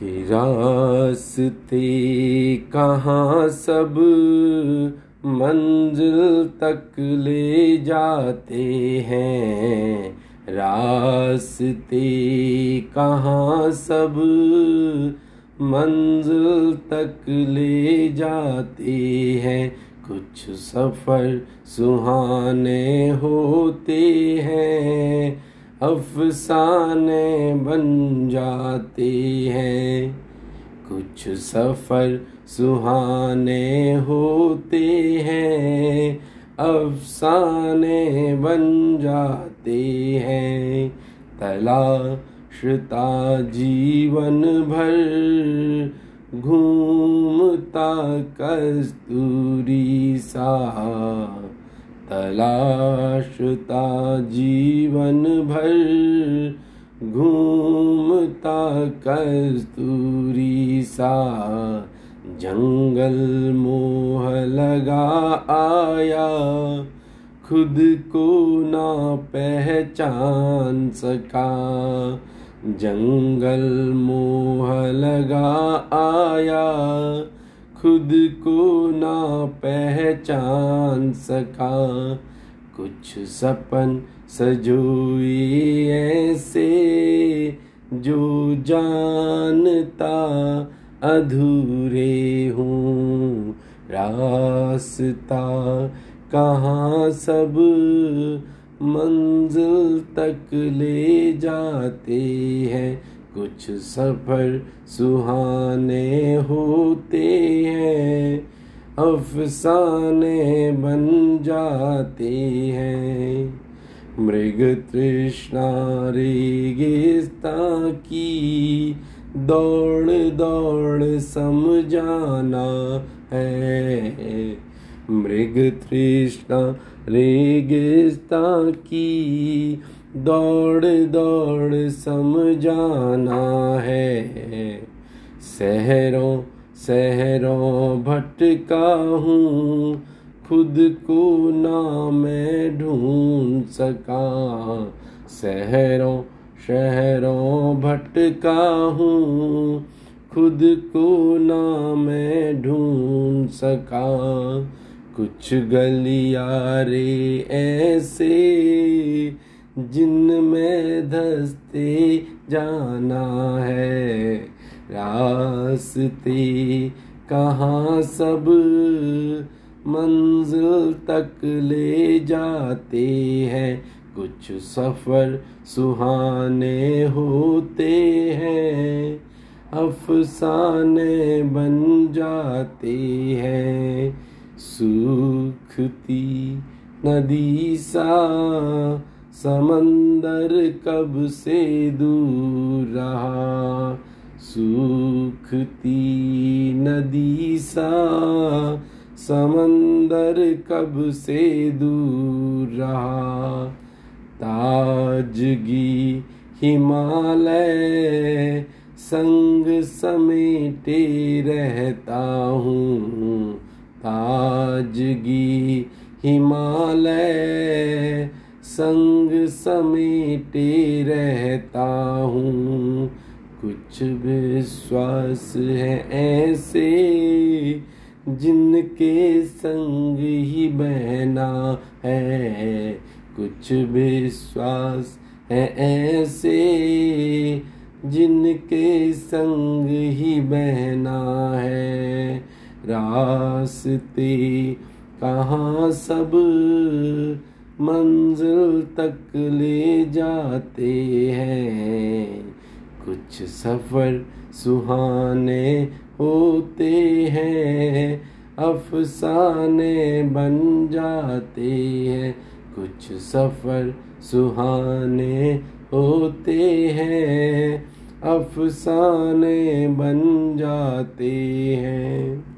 कि रास्ते कहाँ सब मंजिल तक ले जाते हैं? रास्ते कहाँ सब मंजिल तक ले जाते हैं? कुछ सफ़र सुहाने होते हैं। अफसाने बन जाते हैं। कुछ सफ़र सुहाने होते हैं। अफसाने बन जाते हैं। तलाशता जीवन भर घूमता कस्तूरी सा तलाशता जीवन भर, घूमता कस्तूरी सा, जंगल मोह लगा आया, खुद को ना पहचान सका, जंगल मोह लगा आया। खुद को ना पहचान सका। कुछ सपन सजोई ऐसे जो जानता अधूरे हूँ। रास्ता कहाँ सब मंजिल तक ले जाते हैं। कुछ सफ़र सुहाने होते हैं, अफसाने बन जाते हैं। मृग तृष्णा रेगिस्ता की दौड़ दौड़ समझाना है। मृग तृष्णा रेगिस्ता की दौड़ दौड़ समझाना है। शहरों शहरों भटका हूँ खुद को ना मैं ढूंढ सका। शहरों शहरों भटका हूँ खुद को ना मैं ढूंढ सका। कुछ गलियारे ऐसे जिनमें धसते जाना है, रास्ते कहाँ सब मंजिल तक ले जाते हैं, कुछ सफ़र सुहाने होते हैं, अफसाने बन जाते हैं, सूखती नदी सा समंदर कब से दूर रहा? सूखती नदी सा। समंदर कब से दूर रहा? ताजगी हिमालय संग समेटे रहता हूँ। ताजगी हिमालय संग समेटे रहता हूँ। कुछ विश्वास है ऐसे जिनके संग ही बहना है। कुछ विश्वास है ऐसे जिनके संग ही बहना है। रास्ते कहाँ सब मंजिल तक ले जाते हैं। कुछ सफ़र सुहाने होते हैं, अफसाने बन जाते हैं। कुछ सफ़र सुहाने होते हैं, अफसाने बन जाते हैं।